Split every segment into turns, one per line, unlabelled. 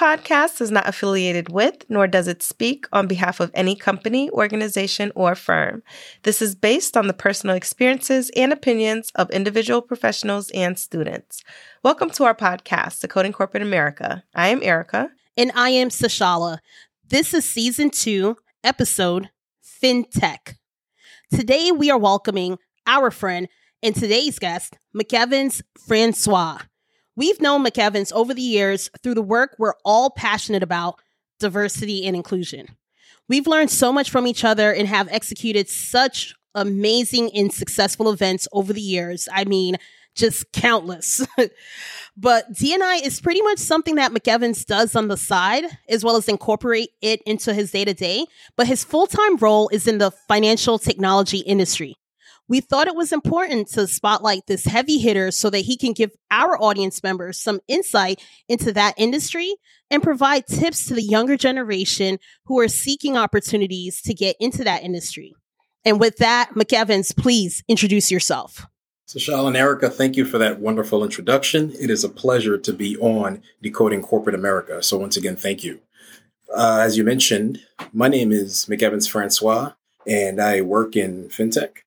podcast is not affiliated with, nor does it speak on behalf of any company, organization, or firm. This is based on the personal experiences and opinions of individual professionals and students. Welcome to our podcast, Decoding Corporate America. I am Erica.
And I am Sashala. This is season two, episode FinTech. Today we are welcoming our friend and today's guest, McEvans Francois. We've known McEvans over the years through the work we're all passionate about diversity and inclusion. We've learned so much from each other and have executed such amazing and successful events over the years. I mean, just countless. but DNI is pretty much something that McEvans does on the side, as well as incorporate it into his day to day. But his full time role is in the financial technology industry we thought it was important to spotlight this heavy hitter so that he can give our audience members some insight into that industry and provide tips to the younger generation who are seeking opportunities to get into that industry. And with that, McEvans, please introduce yourself.
So, and Erica, thank you for that wonderful introduction. It is a pleasure to be on Decoding Corporate America. So, once again, thank you. Uh, as you mentioned, my name is McEvans Francois, and I work in fintech.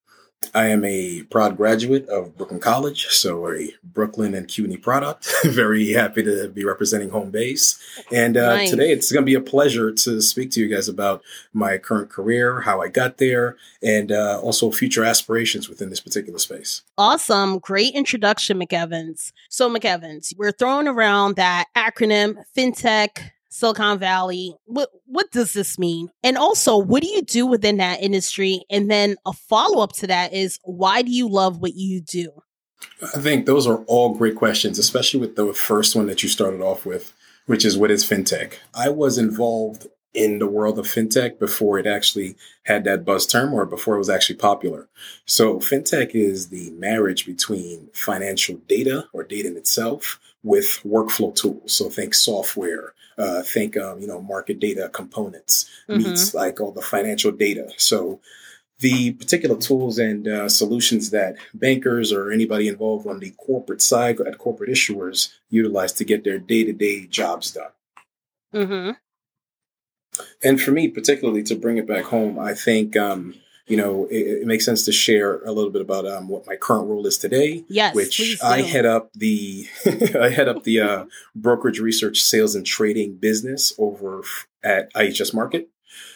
I am a proud graduate of Brooklyn College, so a Brooklyn and CUNY product. Very happy to be representing home base. And uh, nice. today it's going to be a pleasure to speak to you guys about my current career, how I got there, and uh, also future aspirations within this particular space.
Awesome. Great introduction, McEvans. So, McEvans, we're throwing around that acronym FinTech Silicon Valley. What what does this mean? And also, what do you do within that industry? And then a follow up to that is why do you love what you do?
I think those are all great questions, especially with the first one that you started off with, which is what is fintech? I was involved in the world of fintech before it actually had that buzz term or before it was actually popular. So fintech is the marriage between financial data or data in itself with workflow tools. So think software, uh, think um, you know market data components mm-hmm. meets like all the financial data. So the particular tools and uh, solutions that bankers or anybody involved on the corporate side at corporate issuers utilize to get their day to day jobs done. Mm-hmm. And for me, particularly to bring it back home, I think um, you know, it, it, makes sense to share a little bit about um, what my current role is today.
Yes,
which I head up the I head up the uh, brokerage research, sales, and trading business over at IHS Markit.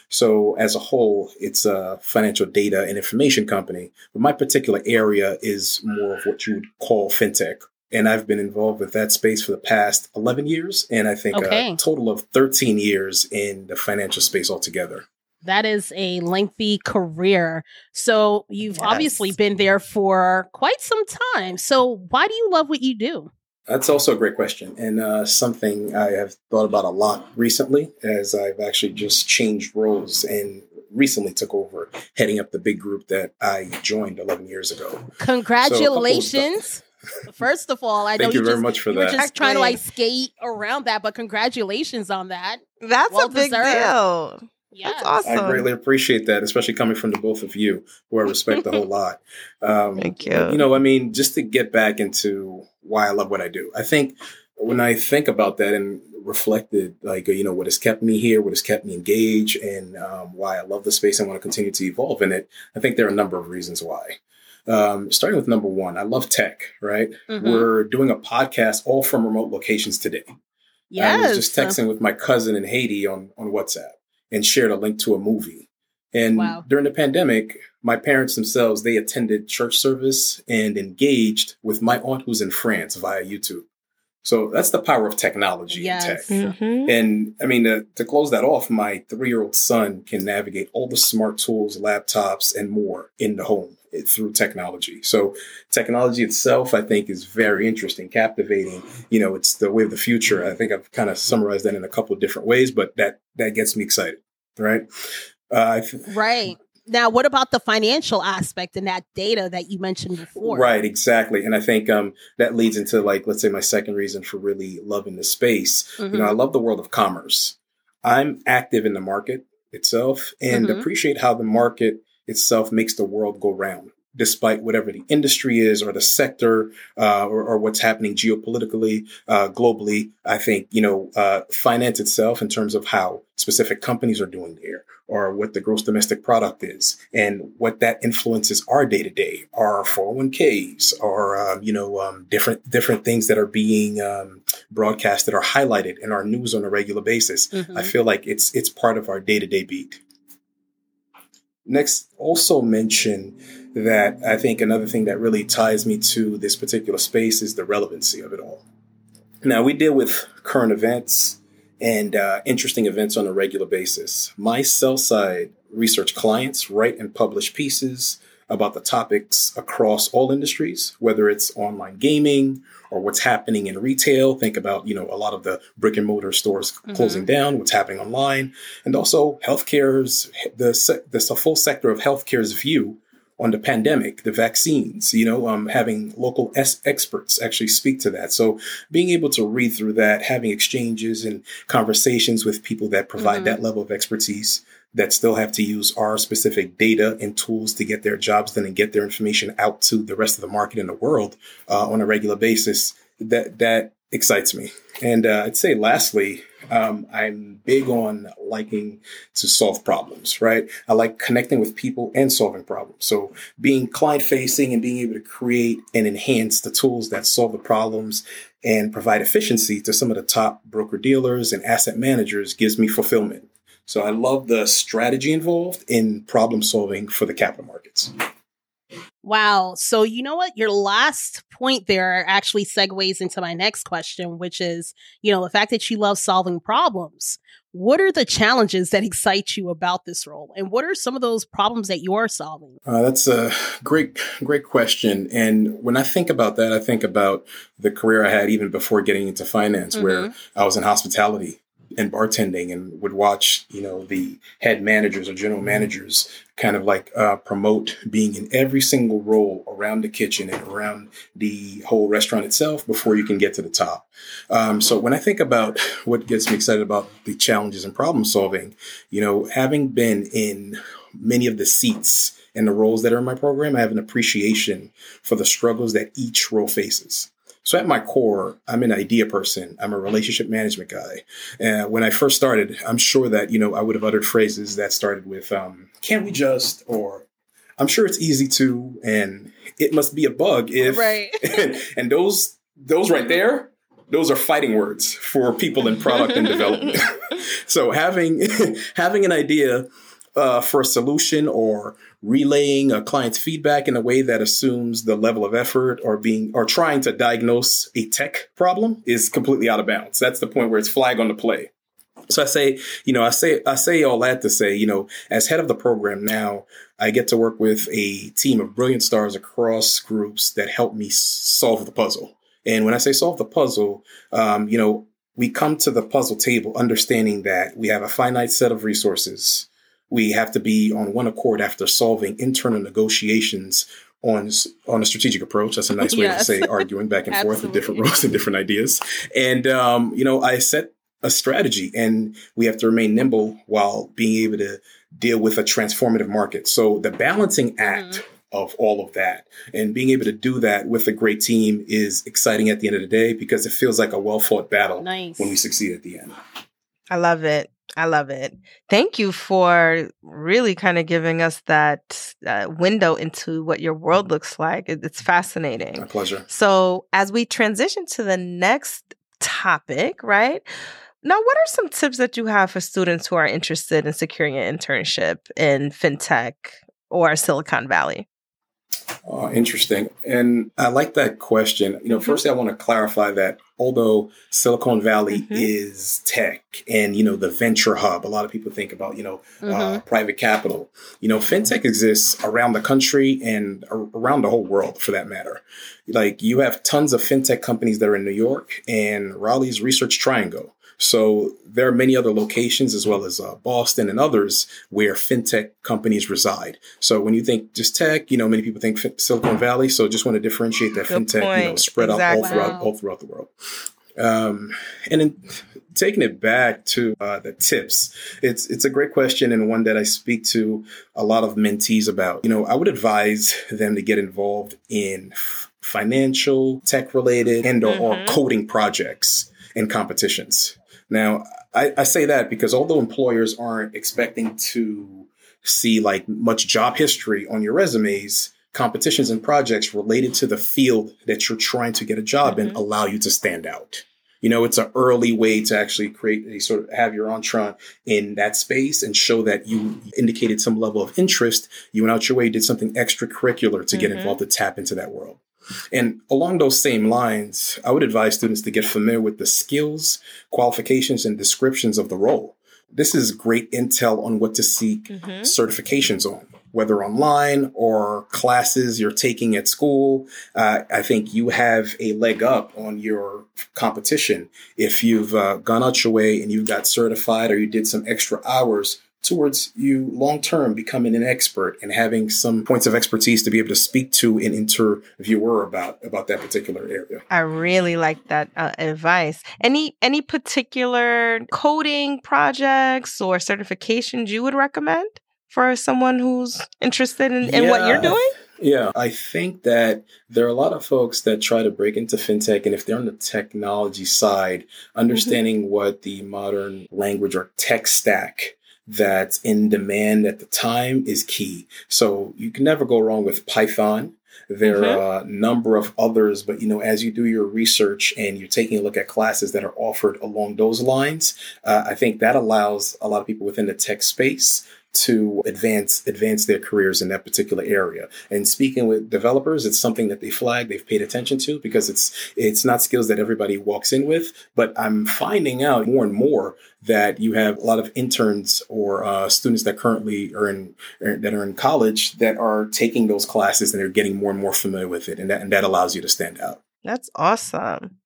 So as a whole, it's a financial data and information company. But my particular area is more of what you would call fintech. And I've been involved with that space for the past 11 years. And I think okay. a total of 13 years in the financial space altogether.
That is a lengthy career. So you've yes. obviously been there for quite some time. So why do you love what you do?
That's also a great question, and uh, something I have thought about a lot recently, as I've actually just changed roles and recently took over heading up the big group that I joined 11 years ago.
Congratulations! So First of all, I
Thank
know
you,
you
very
just,
much for
you
that.
were just trying to like skate around that, but congratulations on that.
That's well a big deserved. deal.
Yes.
That's awesome.
I greatly appreciate that, especially coming from the both of you, who I respect a whole lot.
Um, Thank you.
You know, I mean, just to get back into why I love what I do, I think when I think about that and reflected, like, you know, what has kept me here, what has kept me engaged, and um, why I love the space and want to continue to evolve in it, I think there are a number of reasons why. Um, starting with number one, I love tech, right? Mm-hmm. We're doing a podcast all from remote locations today.
Yes.
I was just texting with my cousin in Haiti on, on WhatsApp and shared a link to a movie. And wow. during the pandemic, my parents themselves, they attended church service and engaged with my aunt who's in France via YouTube. So that's the power of technology
yes.
and tech.
Mm-hmm.
And I mean, to, to close that off, my three year old son can navigate all the smart tools, laptops, and more in the home through technology. So technology itself, I think, is very interesting, captivating. You know, it's the way of the future. I think I've kind of summarized that in a couple of different ways, but that that gets me excited, right?
Uh, right. Now, what about the financial aspect and that data that you mentioned before?
Right, exactly. And I think um, that leads into like, let's say my second reason for really loving the space. Mm-hmm. You know, I mm-hmm. love the world of commerce. I'm active in the market itself and mm-hmm. appreciate how the market itself makes the world go round. despite whatever the industry is or the sector uh, or, or, what's happening geopolitically, uh, globally. I think, you know, uh, finance itself in terms of how specific companies are doing there or what the gross domestic product is and what that influences our day to day, our 401ks or, um, you know, um, different, different things that are being um, that are highlighted in our news on a regular basis. Mm-hmm. I feel like it's, it's part of our day to day beat. Next, also mention that I think another thing that really ties me to this particular space is the relevancy of it all. Now, we deal with current events and uh, interesting events on a regular basis. My sell side research clients write and publish pieces about the topics across all industries, whether it's online gaming or what's happening in retail. Think about, you know, a lot of the brick and mortar stores mm-hmm. closing down, what's happening online, and also healthcare's, the, the full sector of healthcare's view on the pandemic, the vaccines, you know, um, having local es- experts actually speak to that. So being able to read through that, having exchanges and conversations with people that provide mm-hmm. that level of expertise that still have to use our specific data and tools to get their jobs done and get their information out to the rest of the market in the world uh, on a regular basis. That that excites me. And uh, I'd say lastly, um, I'm big on liking to solve problems, right? I like connecting with people and solving problems. So being client facing and being able to create and enhance the tools that solve the problems and provide efficiency to some of the top broker dealers and asset managers gives me fulfillment. So I love the strategy involved in problem solving for the capital markets.
Wow. So, you know what? Your last point there actually segues into my next question, which is, you know, the fact that you love solving problems. What are the challenges that excite you about this role? And what are some of those problems that you're solving?
Uh, that's a great, great question. And when I think about that, I think about the career I had even before getting into finance, mm-hmm. where I was in hospitality and bartending and would watch, you know, the head managers or general managers kind of like uh, promote being in every single role around the kitchen and around the whole restaurant itself before you can get to the top. Um, so when I think about what gets me excited about the challenges and problem solving, you know, having been in many of the seats and the roles that are in my program, I have an appreciation for the struggles that each role faces. So at my core, I'm an idea person. I'm a relationship management guy. And when I first started, I'm sure that, you know, I would have uttered phrases that started with, um, can't we just, or I'm sure it's easy to, and it must be a bug if,
right.
and, and those, those right there, those are fighting words for people in product and development. so having, having an idea uh, for a solution or relaying a client's feedback in a way that assumes the level of effort or being or trying to diagnose a tech problem is completely out of bounds. That's the point where it's flag on the play. So I say, you know, I say I say all that to say, you know, as head of the program now, I get to work with a team of brilliant stars across groups that help me solve the puzzle. And when I say solve the puzzle, um, you know, we come to the puzzle table understanding that we have a finite set of resources we have to be on one accord after solving internal negotiations on on a strategic approach. That's a nice way yes. to say arguing back and forth with different roles and different ideas. And um, you know, I set a strategy, and we have to remain nimble while being able to deal with a transformative market. So the balancing act. Mm-hmm. Of all of that and being able to do that with a great team is exciting at the end of the day because it feels like a well fought battle
nice.
when we succeed at the end.
I love it. I love it. Thank you for really kind of giving us that uh, window into what your world looks like. It, it's fascinating.
My pleasure.
So, as we transition to the next topic, right? Now, what are some tips that you have for students who are interested in securing an internship in fintech or Silicon Valley?
Oh, interesting. And I like that question. You know, mm-hmm. firstly, I want to clarify that although Silicon Valley mm-hmm. is tech and, you know, the venture hub, a lot of people think about, you know, uh, mm-hmm. uh, private capital. You know, fintech exists around the country and around the whole world for that matter. Like you have tons of fintech companies that are in New York and Raleigh's Research Triangle. So there are many other locations as well as uh, Boston and others where fintech companies reside. So when you think just tech, you know, many people think Silicon Valley. So just want to differentiate that Good fintech, point. you know, spread exactly. out all throughout, wow. all throughout the world. Um, and then taking it back to uh, the tips, it's it's a great question and one that I speak to a lot of mentees about. You know, I would advise them to get involved in financial, tech related, and mm-hmm. or coding projects and competitions. Now, I, I say that because although employers aren't expecting to see like much job history on your resumes, competitions and projects related to the field that you're trying to get a job mm-hmm. in allow you to stand out. You know, it's an early way to actually create a sort of have your entrant in that space and show that you indicated some level of interest. You went out your way, did something extracurricular to mm-hmm. get involved to tap into that world. And along those same lines, I would advise students to get familiar with the skills, qualifications, and descriptions of the role. This is great intel on what to seek mm-hmm. certifications on, whether online or classes you're taking at school. Uh, I think you have a leg up on your competition if you've uh, gone out your way and you've got certified or you did some extra hours towards you long term becoming an expert and having some points of expertise to be able to speak to an interviewer about about that particular area.
I really like that uh, advice. Any any particular coding projects or certifications you would recommend for someone who's interested in, in yeah. what you're doing?
Yeah, I think that there are a lot of folks that try to break into fintech, and if they're on the technology side, understanding mm-hmm. what the modern language or tech stack that's in demand at the time is key. So you can never go wrong with Python. There mm-hmm. are a number of others, but you know, as you do your research and you're taking a look at classes that are offered along those lines, uh, I think that allows a lot of people within the tech space to advance advance their careers in that particular area. And speaking with developers, it's something that they flag, they've paid attention to because it's it's not skills that everybody walks in with. But I'm finding out more and more that you have a lot of interns or uh, students that currently are in er, that are in college that are taking those classes and they're getting more and more familiar with it, and that and that allows you to stand out.
That's awesome.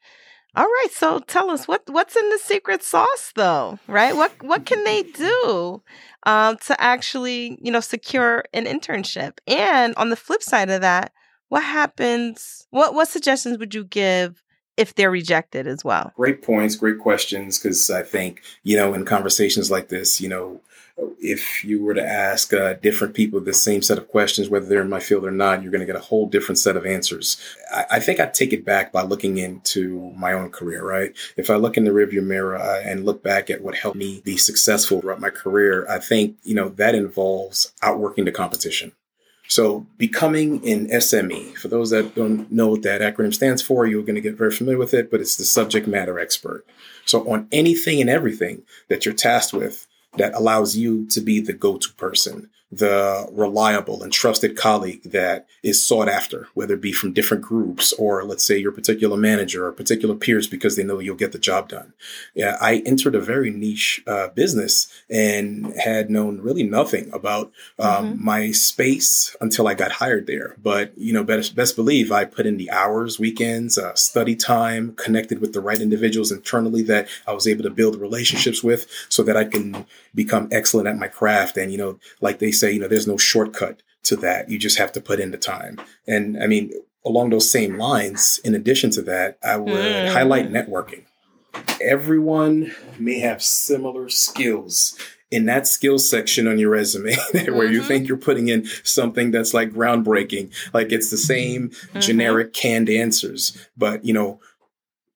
All right, so tell us what what's in the secret sauce, though, right? What what can they do um, to actually, you know, secure an internship? And on the flip side of that, what happens? What what suggestions would you give if they're rejected as well?
Great points, great questions. Because I think you know, in conversations like this, you know, if you were to ask uh, different people the same set of questions, whether they're in my field or not, you're going to get a whole different set of answers. I, I think I take it back by looking into my own career, right? If I look in the rearview mirror uh, and look back at what helped me be successful throughout my career, I think, you know, that involves outworking the competition. So becoming an SME, for those that don't know what that acronym stands for, you're going to get very familiar with it, but it's the subject matter expert. So on anything and everything that you're tasked with, that allows you to be the go-to person the reliable and trusted colleague that is sought after, whether it be from different groups or let's say your particular manager or particular peers because they know you'll get the job done. Yeah, I entered a very niche uh, business and had known really nothing about um, mm-hmm. my space until I got hired there. But you know, best, best believe I put in the hours, weekends, uh, study time, connected with the right individuals internally that I was able to build relationships with, so that I can become excellent at my craft. And you know, like they say, you know, there's no shortcut to that. You just have to put in the time. And I mean, along those same lines, in addition to that, I would mm. highlight networking. Everyone may have similar skills in that skills section on your resume where mm-hmm. you think you're putting in something that's like groundbreaking like it's the same mm-hmm. generic canned answers but you know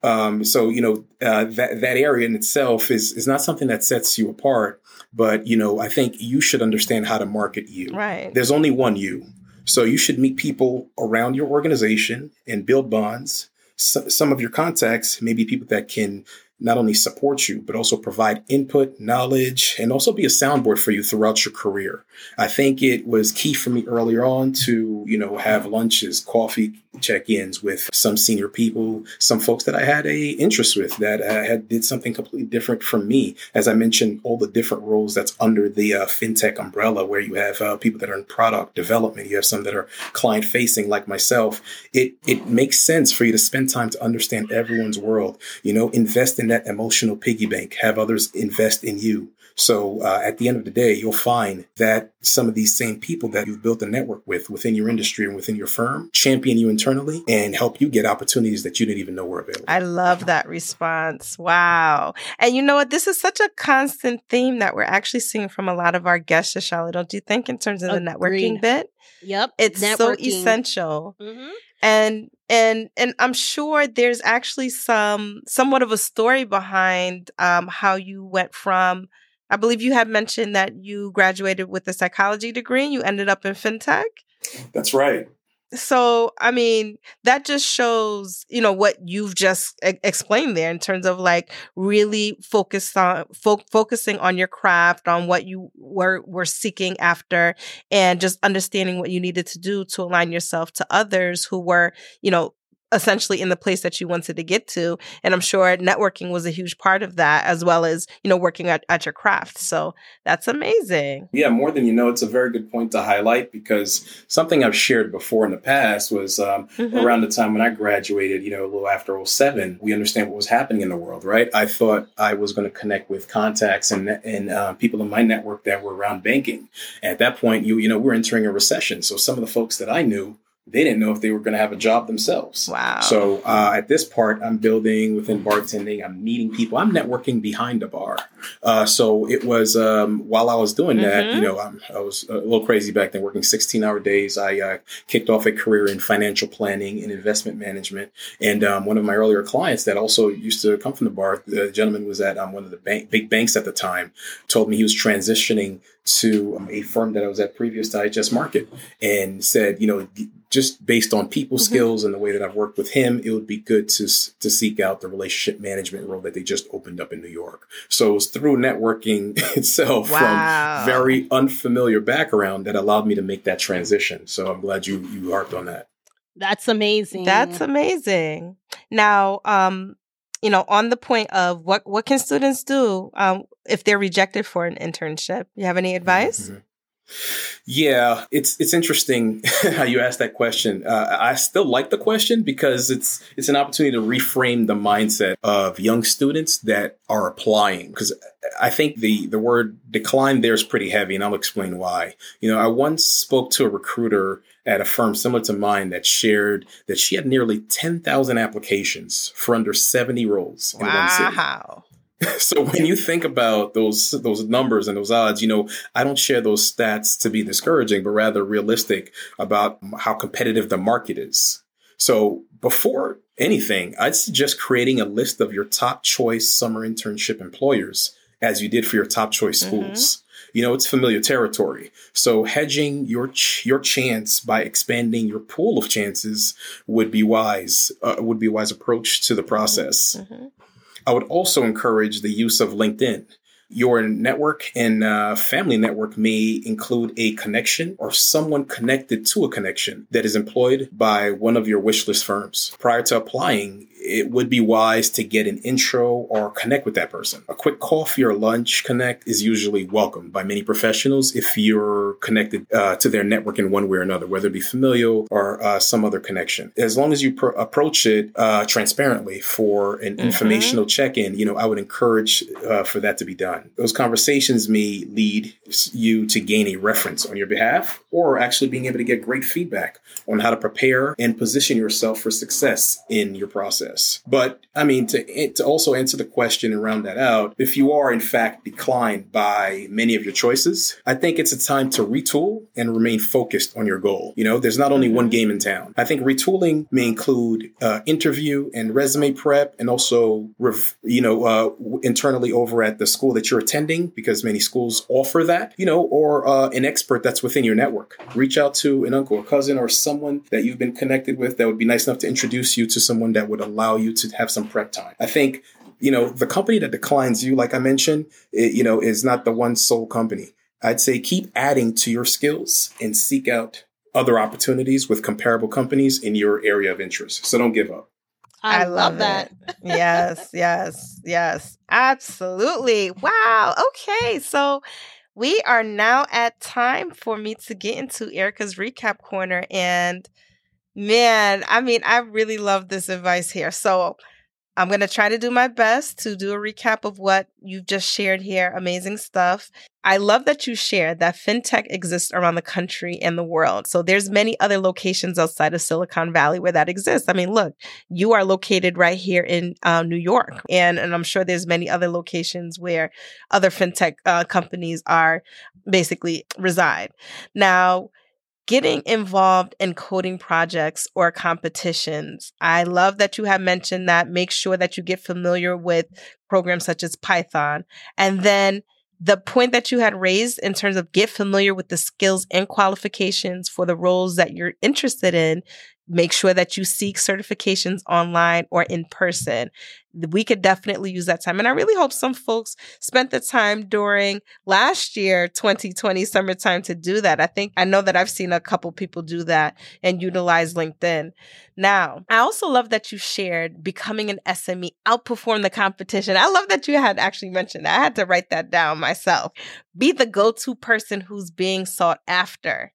um, so you know uh, that that area in itself is is not something that sets you apart but, you know, I think you should understand how to market you.
Right.
There's only one you. So you should meet people around your organization and build bonds. So, some of your contacts may be people that can not only support you, but also provide input, knowledge, and also be a soundboard for you throughout your career. I think it was key for me earlier on to, you know, have lunches, coffee check-ins with some senior people, some folks that I had a interest with that uh, had did something completely different from me. As I mentioned, all the different roles that's under the uh, fintech umbrella, where you have uh, people that are in product development, you have some that are client facing, like myself. It it makes sense for you to spend time to understand everyone's world. You know, invest in that emotional piggy bank. Have others invest in you So uh, at the end of the day, you'll find that some of these same people that you've built a network with within your industry and within your firm champion you internally and help you get opportunities that you didn't even know were available.
I love that response. Wow. And you know what? This is such a constant theme that we're actually seeing from a lot of our guests, Shashala, don't you think, in terms of the networking bit?
Yep.
It's networking. so essential. Mm-hmm. And and and I'm sure there's actually some somewhat of a story behind um, how you went from I believe you had mentioned that you graduated with a psychology degree and you ended up in fintech.
That's right.
So, I mean, that just shows, you know, what you've just e- explained there in terms of like really focus on fo- focusing on your craft, on what you were were seeking after and just understanding what you needed to do to align yourself to others who were, you know, essentially in the place that you wanted to get to. And I'm sure networking was a huge part of that, as well as, you know, working at, at your craft. So that's amazing.
Yeah, more than you know, it's a very good point to highlight because something I've shared before in the past was um, mm-hmm. around the time when I graduated, you know, a little after 07, we understand what was happening in the world, right? I thought I was going to connect with contacts and, and uh, people in my network that were around banking. And at that point, you, you know, we're entering a recession. So some of the folks that I knew they didn't know if they were going to have a job themselves.
Wow.
So uh, at this part, I'm building within bartending. I'm meeting people. I'm networking behind the bar. Uh, so it was um, while I was doing that, mm-hmm. you know, I'm, i was a little crazy back then, working 16 hour days. I uh, kicked off a career in financial planning and investment management. And um, one of my earlier clients that also used to come from the bar, the gentleman was at um, one of the bank, big banks at the time, told me he was transitioning to um, a firm that I was at previous to IHS Markit and said, you know, just based on people mm-hmm. skills and the way that I've worked with him, it would be good to to seek out the relationship management role that they just opened up in New York. So it was through networking itself wow. from very unfamiliar background that allowed me to make that transition. So I'm glad you you harped on that.
That's amazing.
That's amazing. Now, um, you know, on the point of what what can students do um, if they're rejected for an internship? You have any advice? Mm-hmm.
Yeah, it's it's interesting how you asked that question. Uh, I still like the question because it's it's an opportunity to reframe the mindset of young students that are applying. Because I think the the word decline there is pretty heavy, and I'll explain why. You know, I once spoke to a recruiter at a firm similar to mine that shared that she had nearly ten thousand applications for under seventy roles in wow. one city. Wow. so when you think about those those numbers and those odds, you know, I don't share those stats to be discouraging, but rather realistic about how competitive the market is. So before anything, I'd suggest creating a list of your top choice summer internship employers as you did for your top choice mm-hmm. schools. Mm-hmm. You know, it's familiar territory. So hedging your ch- your chance by expanding your pool of chances would be wise. Uh, would be a wise approach to the process. Mm-hmm. I would also encourage the use of LinkedIn. Your network and uh, family network may include a connection or someone connected to a connection that is employed by one of your wish list firms. Prior to applying, it would be wise to get an intro or connect with that person. A quick coffee or lunch connect is usually welcomed by many professionals if you're connected uh, to their network in one way or another, whether it be familial or uh, some other connection. As long as you pr- approach it uh, transparently for an mm-hmm. informational check-in, you know, I would encourage uh, for that to be done. Those conversations may lead you to gain a reference on your behalf or actually being able to get great feedback on how to prepare and position yourself for success in your process. But I mean, to, to also answer the question and round that out, if you are in fact declined by many of your choices, I think it's a time to retool and remain focused on your goal. You know, there's not only one mm-hmm. game in town. I think retooling may include uh, interview and resume prep and also, rev- you know, uh, internally over at the school that you're attending because many schools offer that, you know, or uh, an expert that's within your network. Reach out to an uncle, or cousin, or someone that you've been connected with that would be nice enough to introduce you to someone that would allow you to have some prep time. I think, you know, the company that declines you, like I mentioned, it, you know, is not the one sole company. I'd say keep adding to your skills and seek out other opportunities with comparable companies in your area of interest. So don't give up.
I, I love, love that.
yes, yes, yes. Absolutely. Wow. Okay. So we are now at time for me to get into Erica's recap corner. And man, I mean, I really love this advice here. So I'm going to try to do my best to do a recap of what you've just shared here. Amazing stuff. I love that you shared that fintech exists around the country and the world. So there's many other locations outside of Silicon Valley where that exists. I mean, look, you are located right here in uh, New York, and and I'm sure there's many other locations where other fintech uh, companies are basically reside. Now getting involved in coding projects or competitions. I love that you have mentioned that. Make sure that you get familiar with programs such as Python. And then the point that you had raised in terms of get familiar with the skills and qualifications for the roles that you're interested in make sure that you seek certifications online or in person we could definitely use that time. And I really hope some folks spent the time during last year, 2020 summertime to do that. I think I know that I've seen a couple people do that and utilize LinkedIn. Now, I also love that you shared becoming an SME, outperform the competition. I love that you had actually mentioned that. I had to write that down myself. Be the go to person who's being sought after.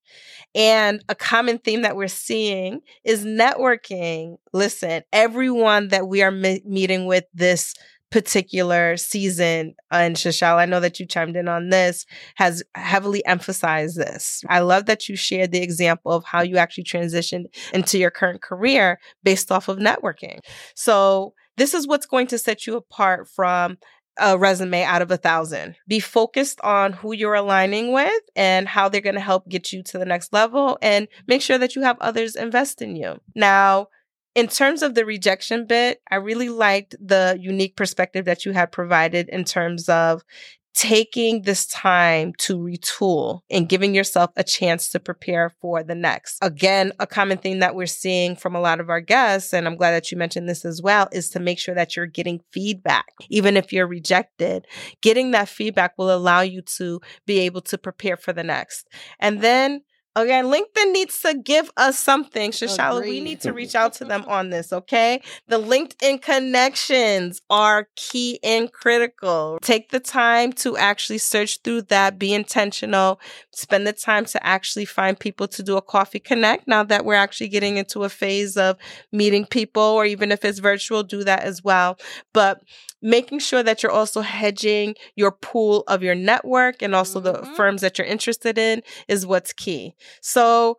And a common theme that we're seeing is networking. Listen, everyone that we are me- meeting with this particular season and Shashal, I know that you chimed in on this, has heavily emphasized this. I love that you shared the example of how you actually transitioned into your current career based off of networking. So this is what's going to set you apart from a resume out of a thousand. Be focused on who you're aligning with and how they're going to help get you to the next level and make sure that you have others invest in you. Now, in terms of the rejection bit, I really liked the unique perspective that you had provided in terms of taking this time to retool and giving yourself a chance to prepare for the next. Again, a common thing that we're seeing from a lot of our guests, and I'm glad that you mentioned this as well, is to make sure that you're getting feedback. Even if you're rejected, getting that feedback will allow you to be able to prepare for the next. And then Again, LinkedIn needs to give us something. Shashala, Agreed. we need to reach out to them on this, okay? The LinkedIn connections are key and critical. Take the time to actually search through that, be intentional, spend the time to actually find people to do a coffee connect. Now that we're actually getting into a phase of meeting people, or even if it's virtual, do that as well. But making sure that you're also hedging your pool of your network and also mm-hmm. the firms that you're interested in is what's key. So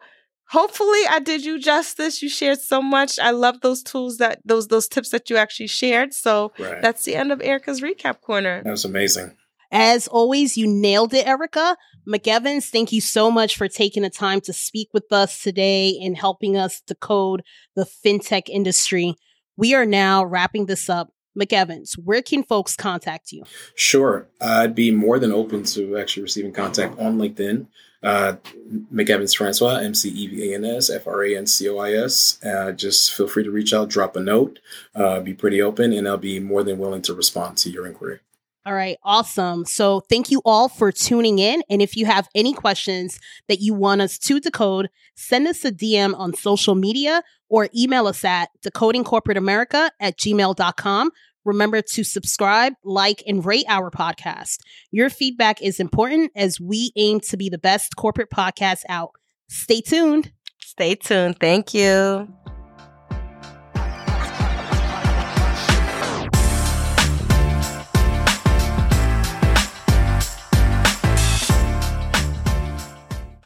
hopefully I did you justice. You shared so much. I love those tools that those those tips that you actually shared. So right. that's the end of Erica's recap corner.
That was amazing.
As always, you nailed it, Erica. McEvans, thank you so much for taking the time to speak with us today and helping us decode the fintech industry. We are now wrapping this up McEvans, where can folks contact you?
Sure. I'd be more than open to actually receiving contact on LinkedIn. Uh, McEvans Francois, M C E V A N S F R A N C O I S. Uh, just feel free to reach out, drop a note, uh, be pretty open, and I'll be more than willing to respond to your inquiry.
All right, awesome. So thank you all for tuning in. And if you have any questions that you want us to decode, send us a DM on social media or email us at decodingcorporateamerica at gmail.com. Remember to subscribe, like, and rate our podcast. Your feedback is important as we aim to be the best corporate podcast out. Stay tuned.
Stay tuned. Thank you.